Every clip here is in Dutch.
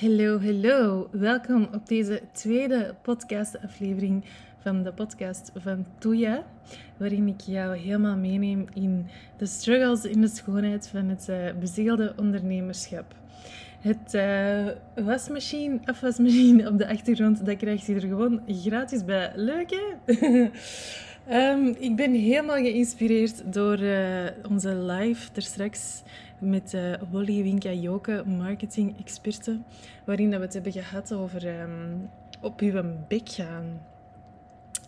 Hallo, hallo. Welkom op deze tweede podcastaflevering van de podcast van Toya, waarin ik jou helemaal meeneem in de struggles in de schoonheid van het uh, bezielde ondernemerschap. Het uh, wasmachine, afwasmachine op de achtergrond, dat krijgt je er gewoon gratis bij. Leuk, hè? um, ik ben helemaal geïnspireerd door uh, onze live er straks met uh, Winka Joke, marketing-experten, waarin dat we het hebben gehad over um, op uw bek gaan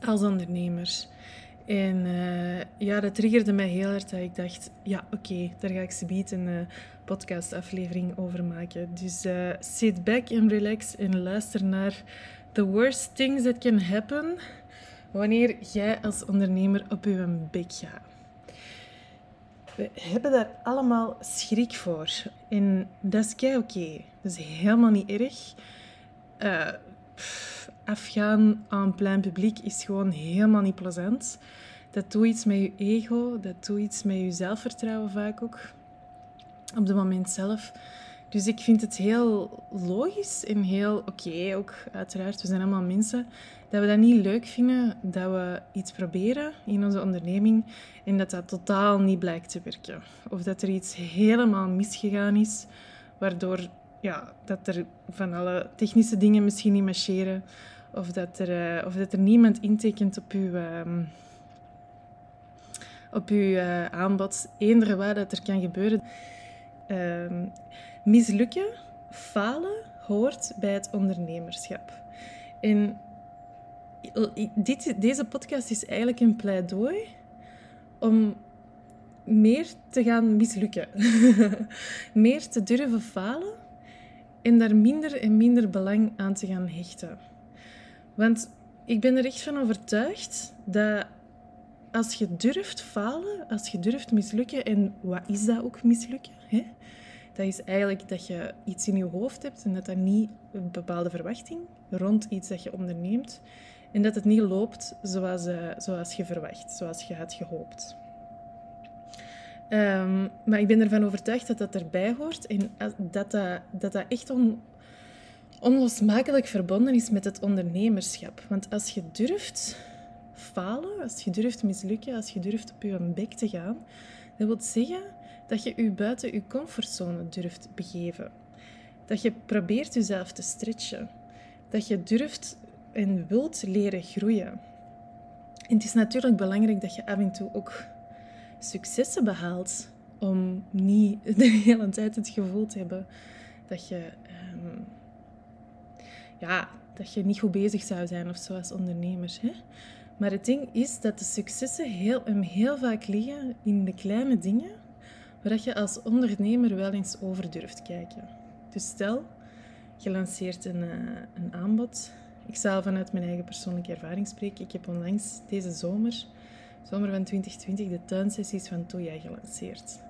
als ondernemer. En uh, ja, dat triggerde mij heel erg dat ik dacht, ja, oké, daar ga ik ze een uh, podcastaflevering over maken. Dus sit back and relax en luister naar the worst things that can happen wanneer jij als ondernemer op je bek gaat. We hebben daar allemaal schrik voor. En dat is oké. Dat is helemaal niet erg. Uh, afgaan aan plein publiek is gewoon helemaal niet plezant. Dat doet iets met je ego, dat doet iets met je zelfvertrouwen vaak ook. Op het moment zelf. Dus ik vind het heel logisch en heel oké ook, uiteraard. We zijn allemaal mensen. Dat we dat niet leuk vinden, dat we iets proberen in onze onderneming en dat dat totaal niet blijkt te werken. Of dat er iets helemaal misgegaan is, waardoor ja, dat er van alle technische dingen misschien niet marcheren. Of dat er, uh, of dat er niemand intekent op uw, uh, op uw uh, aanbod. Eender wat dat er kan gebeuren. Mislukken, falen, hoort bij het ondernemerschap. En dit, deze podcast is eigenlijk een pleidooi om meer te gaan mislukken. meer te durven falen en daar minder en minder belang aan te gaan hechten. Want ik ben er echt van overtuigd dat als je durft falen, als je durft mislukken, en wat is dat ook mislukken? Hè? Dat is eigenlijk dat je iets in je hoofd hebt en dat dat niet een bepaalde verwachting rond iets dat je onderneemt en dat het niet loopt zoals, uh, zoals je verwacht, zoals je had gehoopt. Um, maar ik ben ervan overtuigd dat dat erbij hoort en dat dat, dat, dat echt on, onlosmakelijk verbonden is met het ondernemerschap. Want als je durft falen, als je durft mislukken, als je durft op je bek te gaan, dat wil zeggen dat je je buiten je comfortzone durft begeven. Dat je probeert jezelf te stretchen. Dat je durft en wilt leren groeien. En het is natuurlijk belangrijk dat je af en toe ook successen behaalt. Om niet de hele tijd het gevoel te hebben dat je, um, ja, dat je niet goed bezig zou zijn of zo als ondernemer. Hè? Maar het ding is dat de successen heel, heel vaak liggen in de kleine dingen waar je als ondernemer wel eens over durft kijken. Dus stel, je lanceert een, uh, een aanbod. Ik zal vanuit mijn eigen persoonlijke ervaring spreken. Ik heb onlangs deze zomer zomer van 2020 de tuinsessies van Toya gelanceerd.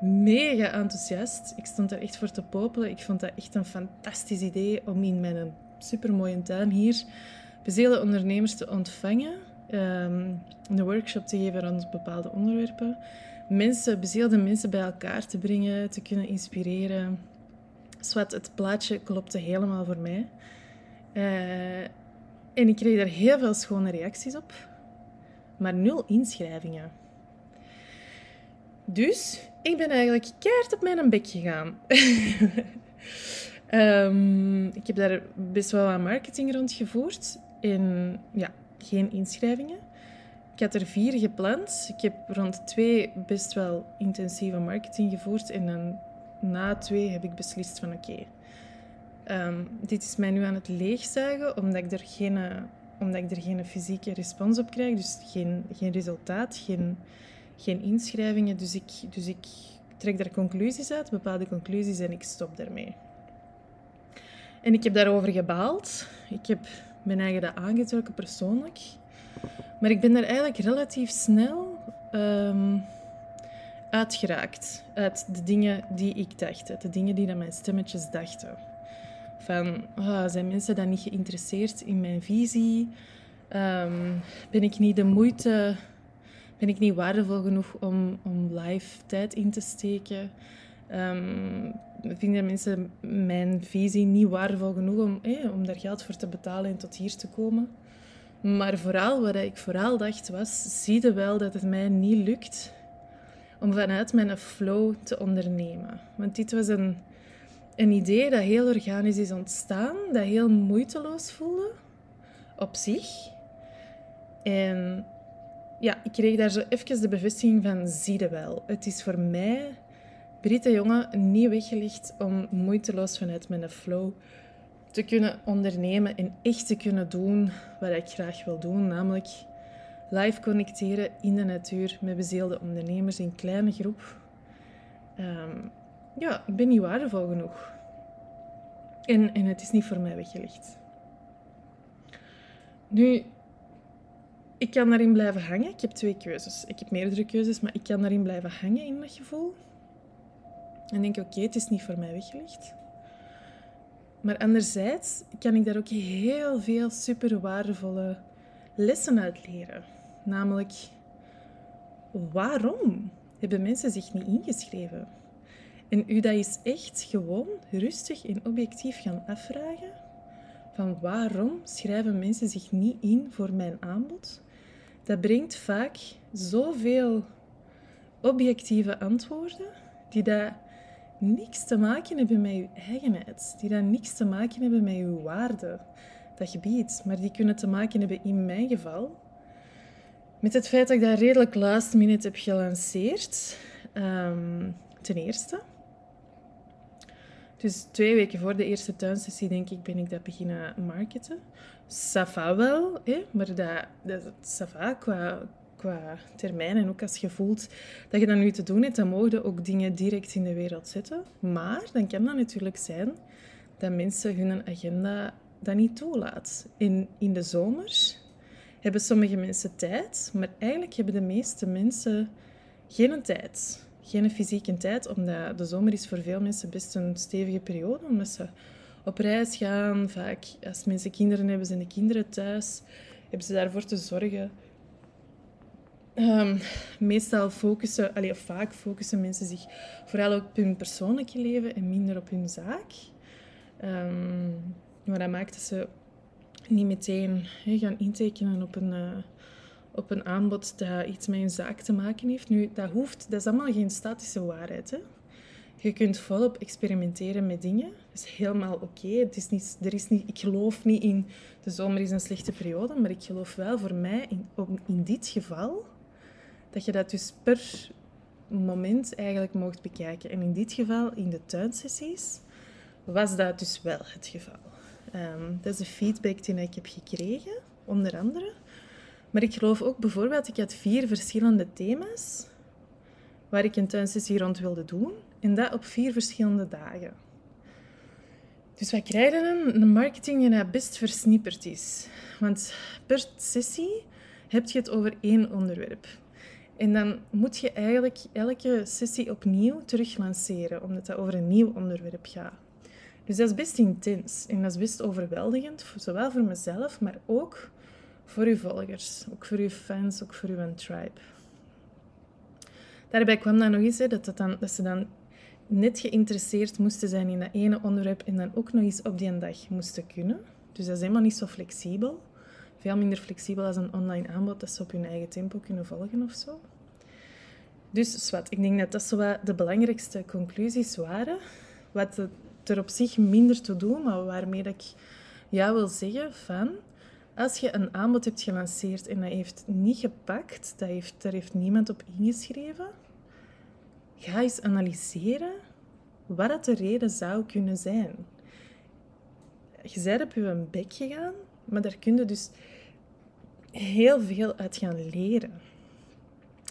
Mega enthousiast. Ik stond er echt voor te popelen. Ik vond dat echt een fantastisch idee om in mijn supermooie tuin hier bezeelde ondernemers te ontvangen. Um, een workshop te geven rond bepaalde onderwerpen. Mensen, bezeelde mensen bij elkaar te brengen, te kunnen inspireren. Zwat, het plaatje klopte helemaal voor mij. Uh, en ik kreeg daar heel veel schone reacties op maar nul inschrijvingen. Dus ik ben eigenlijk keihard op mijn bek gegaan. um, ik heb daar best wel wat marketing rondgevoerd en ja, geen inschrijvingen. Ik had er vier gepland. Ik heb rond twee best wel intensieve marketing gevoerd en na twee heb ik beslist van oké, um, dit is mij nu aan het leegzuigen omdat ik er geen omdat ik er geen fysieke respons op krijg. Dus geen, geen resultaat, geen, geen inschrijvingen. Dus ik, dus ik trek daar conclusies uit, bepaalde conclusies, en ik stop daarmee. En ik heb daarover gebaald. Ik heb mijn eigen dat aangetrokken persoonlijk. Maar ik ben daar eigenlijk relatief snel um, uitgeraakt. Uit de dingen die ik dacht. Uit de dingen die mijn stemmetjes dachten. Van, oh, zijn mensen dan niet geïnteresseerd in mijn visie? Um, ben ik niet de moeite, ben ik niet waardevol genoeg om, om live tijd in te steken? Um, vinden mensen mijn visie niet waardevol genoeg om, om daar geld voor te betalen en tot hier te komen. Maar vooral wat ik vooral dacht was, zie je wel dat het mij niet lukt om vanuit mijn flow te ondernemen. Want dit was een, een idee dat heel organisch is ontstaan, dat heel moeiteloos voelde op zich. En ja, ik kreeg daar zo even de bevestiging van, zie je wel. Het is voor mij, Britte jongen, niet weggelegd om moeiteloos vanuit mijn flow te kunnen ondernemen en echt te kunnen doen wat ik graag wil doen, namelijk live connecteren in de natuur met bezielde ondernemers in kleine groep. Ehm, ja, ik ben niet waardevol genoeg. En, en het is niet voor mij weggelegd. Nu, ik kan daarin blijven hangen. Ik heb twee keuzes. Ik heb meerdere keuzes, maar ik kan daarin blijven hangen in dat gevoel. En denk, oké, het is niet voor mij weggelegd. Maar anderzijds kan ik daar ook heel veel super waardevolle lessen uit leren. Namelijk, waarom hebben mensen zich niet ingeschreven? En u dat is echt gewoon rustig en objectief gaan afvragen van waarom schrijven mensen zich niet in voor mijn aanbod? Dat brengt vaak zoveel objectieve antwoorden die dat niks te maken hebben met uw eigenheid, die dat niks te maken hebben met uw waarde, dat gebied, maar die kunnen te maken hebben in mijn geval met het feit dat ik dat redelijk last minute heb gelanceerd. Um, ten eerste. Dus twee weken voor de eerste tuinsessie, denk ik, ben ik dat beginnen marketen. Safa wel, hè? maar dat, dat Safa qua, qua termijn. En ook als je voelt dat je dat nu te doen hebt, dan mogen ook dingen direct in de wereld zetten. Maar dan kan dat natuurlijk zijn dat mensen hun agenda dat niet toelaat. In, in de zomer hebben sommige mensen tijd, maar eigenlijk hebben de meeste mensen geen tijd. Geen fysieke tijd, omdat de zomer is voor veel mensen best een stevige periode, omdat ze op reis gaan. Vaak, als mensen kinderen hebben, zijn de kinderen thuis. Hebben ze daarvoor te zorgen. Um, meestal focussen, allee, vaak focussen mensen zich vooral op hun persoonlijke leven en minder op hun zaak. Um, maar dat maakt dat ze niet meteen gaan intekenen op een, uh, op een aanbod dat iets met hun zaak te maken heeft. Nu, dat hoeft, dat is allemaal geen statische waarheid. Hè? Je kunt volop experimenteren met dingen. Dat is helemaal oké. Het is niet, er is niet, ik geloof niet in de zomer is een slechte periode, maar ik geloof wel voor mij in, in dit geval dat je dat dus per moment eigenlijk mocht bekijken. En in dit geval, in de tuinsessies, was dat dus wel het geval. Um, dat is de feedback die ik heb gekregen, onder andere. Maar ik geloof ook bijvoorbeeld, ik had vier verschillende thema's waar ik een tuinsessie rond wilde doen. En dat op vier verschillende dagen. Dus wij krijgen een, een marketing die best versnipperd is. Want per sessie heb je het over één onderwerp. En dan moet je eigenlijk elke sessie opnieuw terug lanceren, omdat dat over een nieuw onderwerp gaat. Dus dat is best intens en dat is best overweldigend, zowel voor mezelf, maar ook voor uw volgers, ook voor uw fans, ook voor uw tribe. Daarbij kwam dan nog eens dat, dat, dat ze dan net geïnteresseerd moesten zijn in dat ene onderwerp en dan ook nog eens op die dag moesten kunnen. Dus dat is helemaal niet zo flexibel. Veel minder flexibel als een online aanbod dat ze op hun eigen tempo kunnen volgen of zo. Dus zwart, ik denk dat dat zo de belangrijkste conclusies waren. Wat er op zich minder te doen, maar waarmee ik jou wil zeggen van... Als je een aanbod hebt gelanceerd en dat heeft niet gepakt, dat heeft, daar heeft niemand op ingeschreven, ga eens analyseren wat dat de reden zou kunnen zijn. Je bent op je bek gegaan, maar daar kun je dus heel veel uit gaan leren.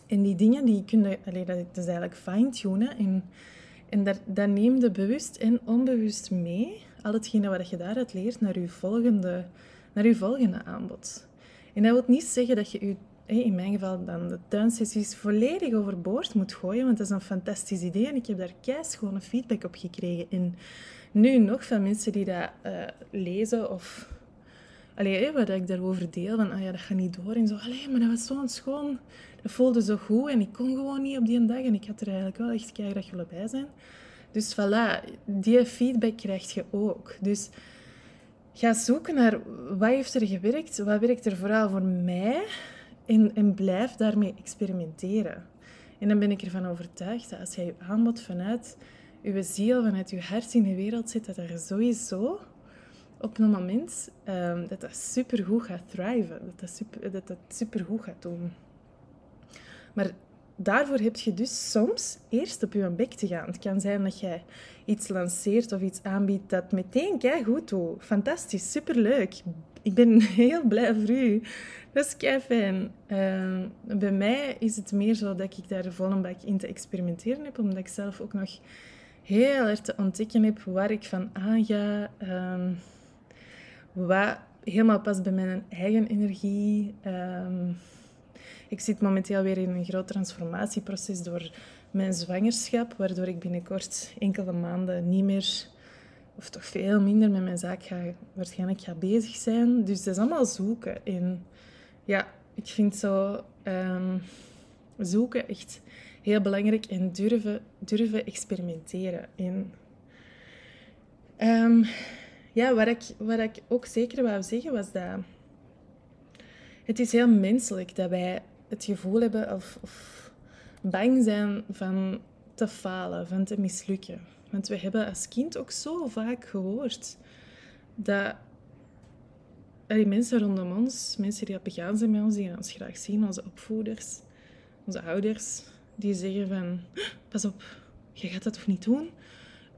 En die dingen die kun je, allee, dat is eigenlijk fine-tunen. En, en dat, dat neem je bewust en onbewust mee, al hetgene wat je daaruit leert, naar je volgende, naar je volgende aanbod. En dat wil niet zeggen dat je in mijn geval dan de tuinsessies volledig overboord moet gooien, want dat is een fantastisch idee en ik heb daar schone feedback op gekregen. En nu nog van mensen die dat uh, lezen of allee, wat ik daarover deel, van ah ja, dat gaat niet door en zo. Allee, maar dat was zo'n schoon, dat voelde zo goed en ik kon gewoon niet op die dag en ik had er eigenlijk wel echt keihard willen bij zijn. Dus voilà, die feedback krijg je ook. Dus ga zoeken naar wat heeft er gewerkt, wat werkt er vooral voor mij en, en blijf daarmee experimenteren. En dan ben ik ervan overtuigd dat als jij je aanbod vanuit je ziel, vanuit je hart in de wereld zet, dat er sowieso op een moment um, dat dat supergoed gaat thriven. Dat dat, super, dat dat supergoed gaat doen. Maar daarvoor heb je dus soms eerst op je bek te gaan. Het kan zijn dat jij iets lanceert of iets aanbiedt dat meteen goed doet. Fantastisch, superleuk. Ik ben heel blij voor u. Dat is kei fijn. Uh, bij mij is het meer zo dat ik daar volle bak in te experimenteren heb, omdat ik zelf ook nog heel erg te ontdekken heb waar ik van aanga. Um, wat helemaal past bij mijn eigen energie. Um, ik zit momenteel weer in een groot transformatieproces door mijn zwangerschap, waardoor ik binnenkort enkele maanden niet meer, of toch veel minder met mijn zaak ga, waarschijnlijk ga bezig zijn. Dus dat is allemaal zoeken. En ja, ik vind zo um, zoeken echt heel belangrijk en durven, durven experimenteren. En um, ja, wat ik, wat ik ook zeker wou zeggen was dat het is heel menselijk dat wij het gevoel hebben of, of bang zijn van te falen, van te mislukken. Want we hebben als kind ook zo vaak gehoord dat die mensen rondom ons, mensen die begaan zijn met ons, die ons graag zien, onze opvoeders, onze ouders, die zeggen van, pas op, je gaat dat toch niet doen?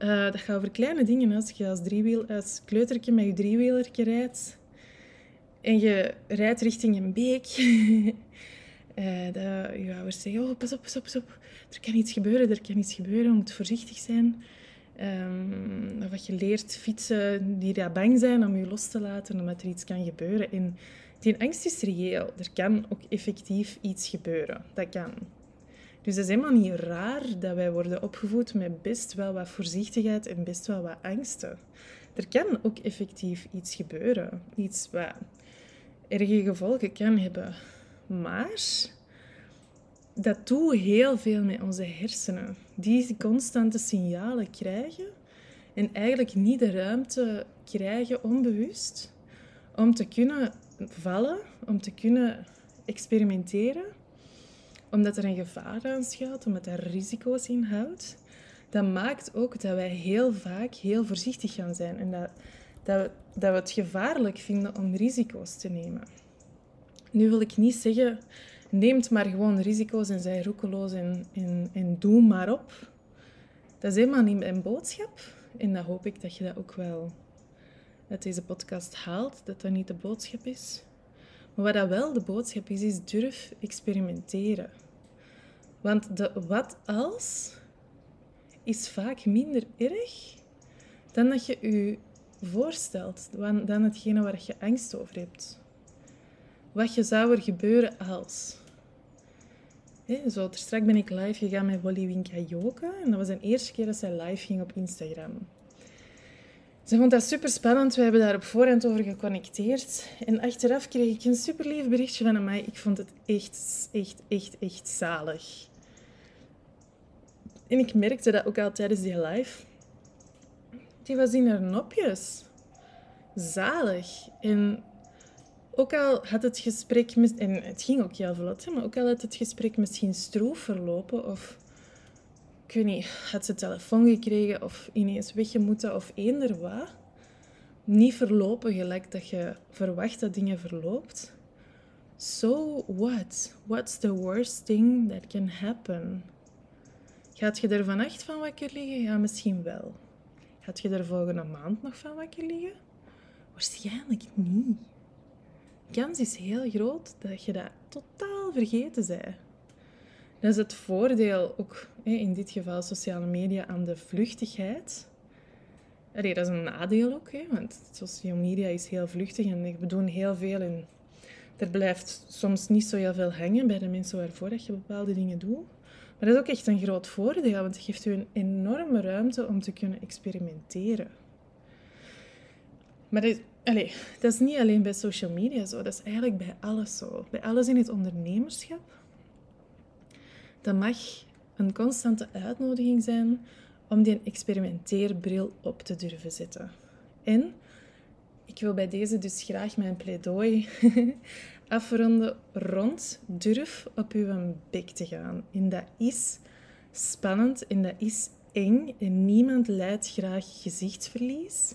Uh, dat gaat over kleine dingen. Als je als, driewiel, als kleutertje met je driewielertje rijdt en je rijdt richting een beek Uh, je ouders zeggen, oh, pas op, pas op, pas op. Er kan iets gebeuren, er kan iets gebeuren. Je moet voorzichtig zijn. Um, wat je leert, fietsen die daar bang zijn om je los te laten, omdat er iets kan gebeuren. En die angst is reëel. Er kan ook effectief iets gebeuren. Dat kan. Dus het is helemaal niet raar dat wij worden opgevoed met best wel wat voorzichtigheid en best wel wat angsten. Er kan ook effectief iets gebeuren. Iets wat erge gevolgen kan hebben. Maar dat doet heel veel met onze hersenen. Die constante signalen krijgen en eigenlijk niet de ruimte krijgen onbewust om te kunnen vallen, om te kunnen experimenteren, omdat er een gevaar aan schuilt, omdat er risico's in houdt. Dat maakt ook dat wij heel vaak heel voorzichtig gaan zijn en dat, dat, dat we het gevaarlijk vinden om risico's te nemen. Nu wil ik niet zeggen, neemt maar gewoon risico's en zij roekeloos en, en, en doe maar op. Dat is helemaal niet mijn boodschap. En dat hoop ik dat je dat ook wel uit deze podcast haalt, dat dat niet de boodschap is. Maar wat dat wel de boodschap is, is durf experimenteren. Want de wat als is vaak minder erg dan dat je je voorstelt, dan hetgene waar je angst over hebt. Wat je zou er gebeuren als. Zo, straks ben ik live gegaan met Wally Winka Joka. En dat was de eerste keer dat zij live ging op Instagram. Ze vond dat super spannend. We hebben daar op voorhand over geconnecteerd. En achteraf kreeg ik een super lief berichtje van mij. Ik vond het echt, echt, echt, echt zalig. En ik merkte dat ook al tijdens die live. Die was in haar nopjes. Zalig. En ook al had het gesprek, en het ging ook heel vlot, maar ook al had het gesprek misschien stroef verlopen of ik weet niet, had ze telefoon gekregen of ineens weggemoeten of eender wat, niet verlopen gelijk dat je verwacht dat dingen verloopt. So what? What's the worst thing that can happen? Gaat je er vannacht van wakker liggen? Ja, misschien wel. Gaat je er volgende maand nog van wakker liggen? Waarschijnlijk niet kans is heel groot dat je dat totaal vergeten bent. Dat is het voordeel, ook in dit geval sociale media, aan de vluchtigheid. Allee, dat is een nadeel ook, want social media is heel vluchtig en we doen heel veel en er blijft soms niet zo heel veel hangen bij de mensen waarvoor dat je bepaalde dingen doet. Maar dat is ook echt een groot voordeel, want het geeft u een enorme ruimte om te kunnen experimenteren. Maar dat, Allee, dat is niet alleen bij social media zo, dat is eigenlijk bij alles zo. Bij alles in het ondernemerschap. Dat mag een constante uitnodiging zijn om die experimenteerbril op te durven zetten. En ik wil bij deze dus graag mijn pleidooi afronden rond durf op uw bek te gaan. En dat is spannend en dat is eng en niemand leidt graag gezichtsverlies.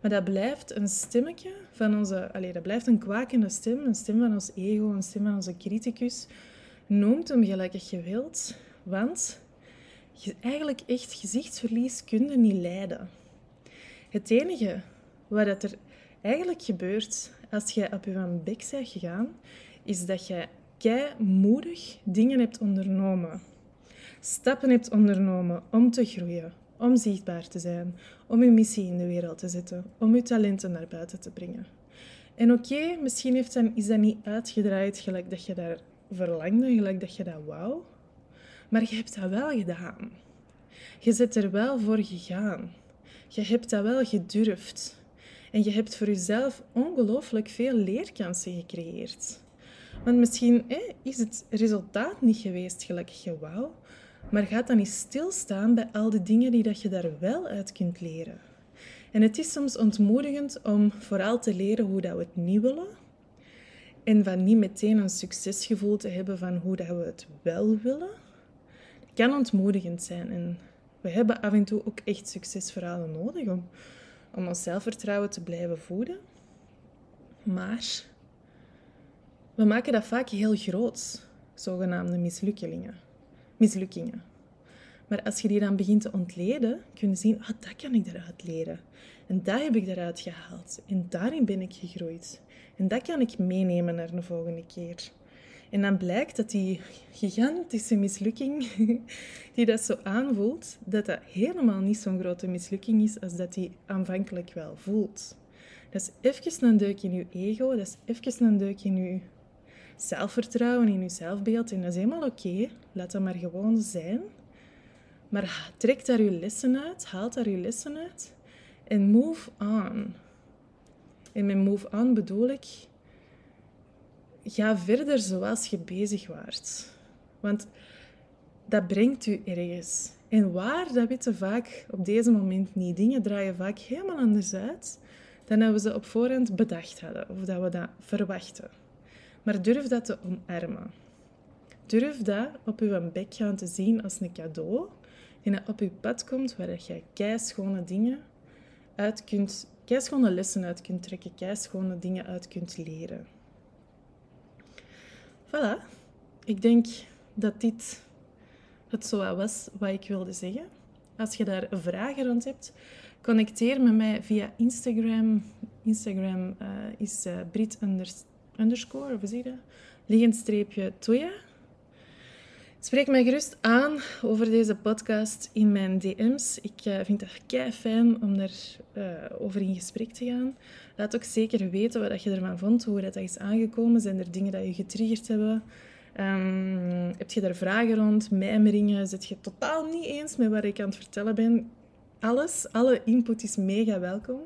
Maar dat blijft een stemmetje van onze... Allez, dat blijft een kwakende stem, een stem van ons ego, een stem van onze criticus. Noemt hem gelijk je wilt, want eigenlijk echt gezichtsverlies kun je niet leiden. Het enige wat er eigenlijk gebeurt als je op je bek bent gegaan, is dat je kei moedig dingen hebt ondernomen. Stappen hebt ondernomen om te groeien, om zichtbaar te zijn, om je missie in de wereld te zetten, om je talenten naar buiten te brengen. En oké, misschien heeft is dat niet uitgedraaid gelijk dat je daar verlangde, gelijk dat je dat wou. Maar je hebt dat wel gedaan. Je zit er wel voor gegaan. Je hebt dat wel gedurfd. En je hebt voor jezelf ongelooflijk veel leerkansen gecreëerd. Want misschien is het resultaat niet geweest gelijk je maar gaat dan eens stilstaan bij al de dingen die dat je daar wel uit kunt leren. En het is soms ontmoedigend om vooral te leren hoe dat we het niet willen. En van niet meteen een succesgevoel te hebben van hoe dat we het wel willen. Het kan ontmoedigend zijn. En we hebben af en toe ook echt succesverhalen nodig om, om ons zelfvertrouwen te blijven voeden. Maar we maken dat vaak heel groot, zogenaamde mislukkingen mislukkingen. Maar als je die dan begint te ontleden, kun je zien, ah, dat kan ik eruit leren. En dat heb ik eruit gehaald. En daarin ben ik gegroeid. En dat kan ik meenemen naar de volgende keer. En dan blijkt dat die gigantische mislukking, die dat zo aanvoelt, dat dat helemaal niet zo'n grote mislukking is als dat die aanvankelijk wel voelt. Dat is even een deuk in je ego, dat is even een deuk in je zelfvertrouwen in je zelfbeeld. En dat is helemaal oké. Laat dat maar gewoon zijn. Maar trek daar je lessen uit. Haal daar je lessen uit. En move on. En met move on bedoel ik... Ga verder zoals je bezig waart. Want dat brengt u ergens. En waar, dat weten vaak op deze moment niet. Dingen draaien vaak helemaal anders uit dan dat we ze op voorhand bedacht hadden. Of dat we dat verwachten. Maar durf dat te omarmen. Durf dat op uw bek gaan te zien als een cadeau die dat op uw pad komt waar je keischone dingen uit kunt, keischone lessen uit kunt trekken, keischone dingen uit kunt leren. Voilà. Ik denk dat dit het zo was wat ik wilde zeggen. Als je daar vragen rond hebt, connecteer met mij via Instagram. Instagram uh, is uh, Brit underscore, of streepje Toya. Spreek mij gerust aan over deze podcast in mijn DM's. Ik uh, vind het kei fijn om daarover over in gesprek te gaan. Laat ook zeker weten wat je ervan vond, hoe dat is aangekomen. Zijn er dingen dat je getriggerd hebben? Um, heb je daar vragen rond, mijmeringen? Zit je totaal niet eens met wat ik aan het vertellen ben? Alles, alle input is mega welkom.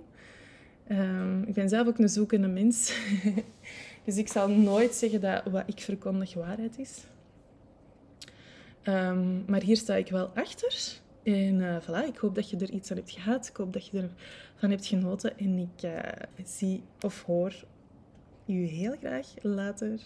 Um, ik ben zelf ook een zoekende mens. Dus ik zal nooit zeggen dat wat ik verkondig waarheid is. Um, maar hier sta ik wel achter. En uh, voilà, ik hoop dat je er iets aan hebt gehad. Ik hoop dat je ervan hebt genoten. En ik uh, zie of hoor u heel graag later.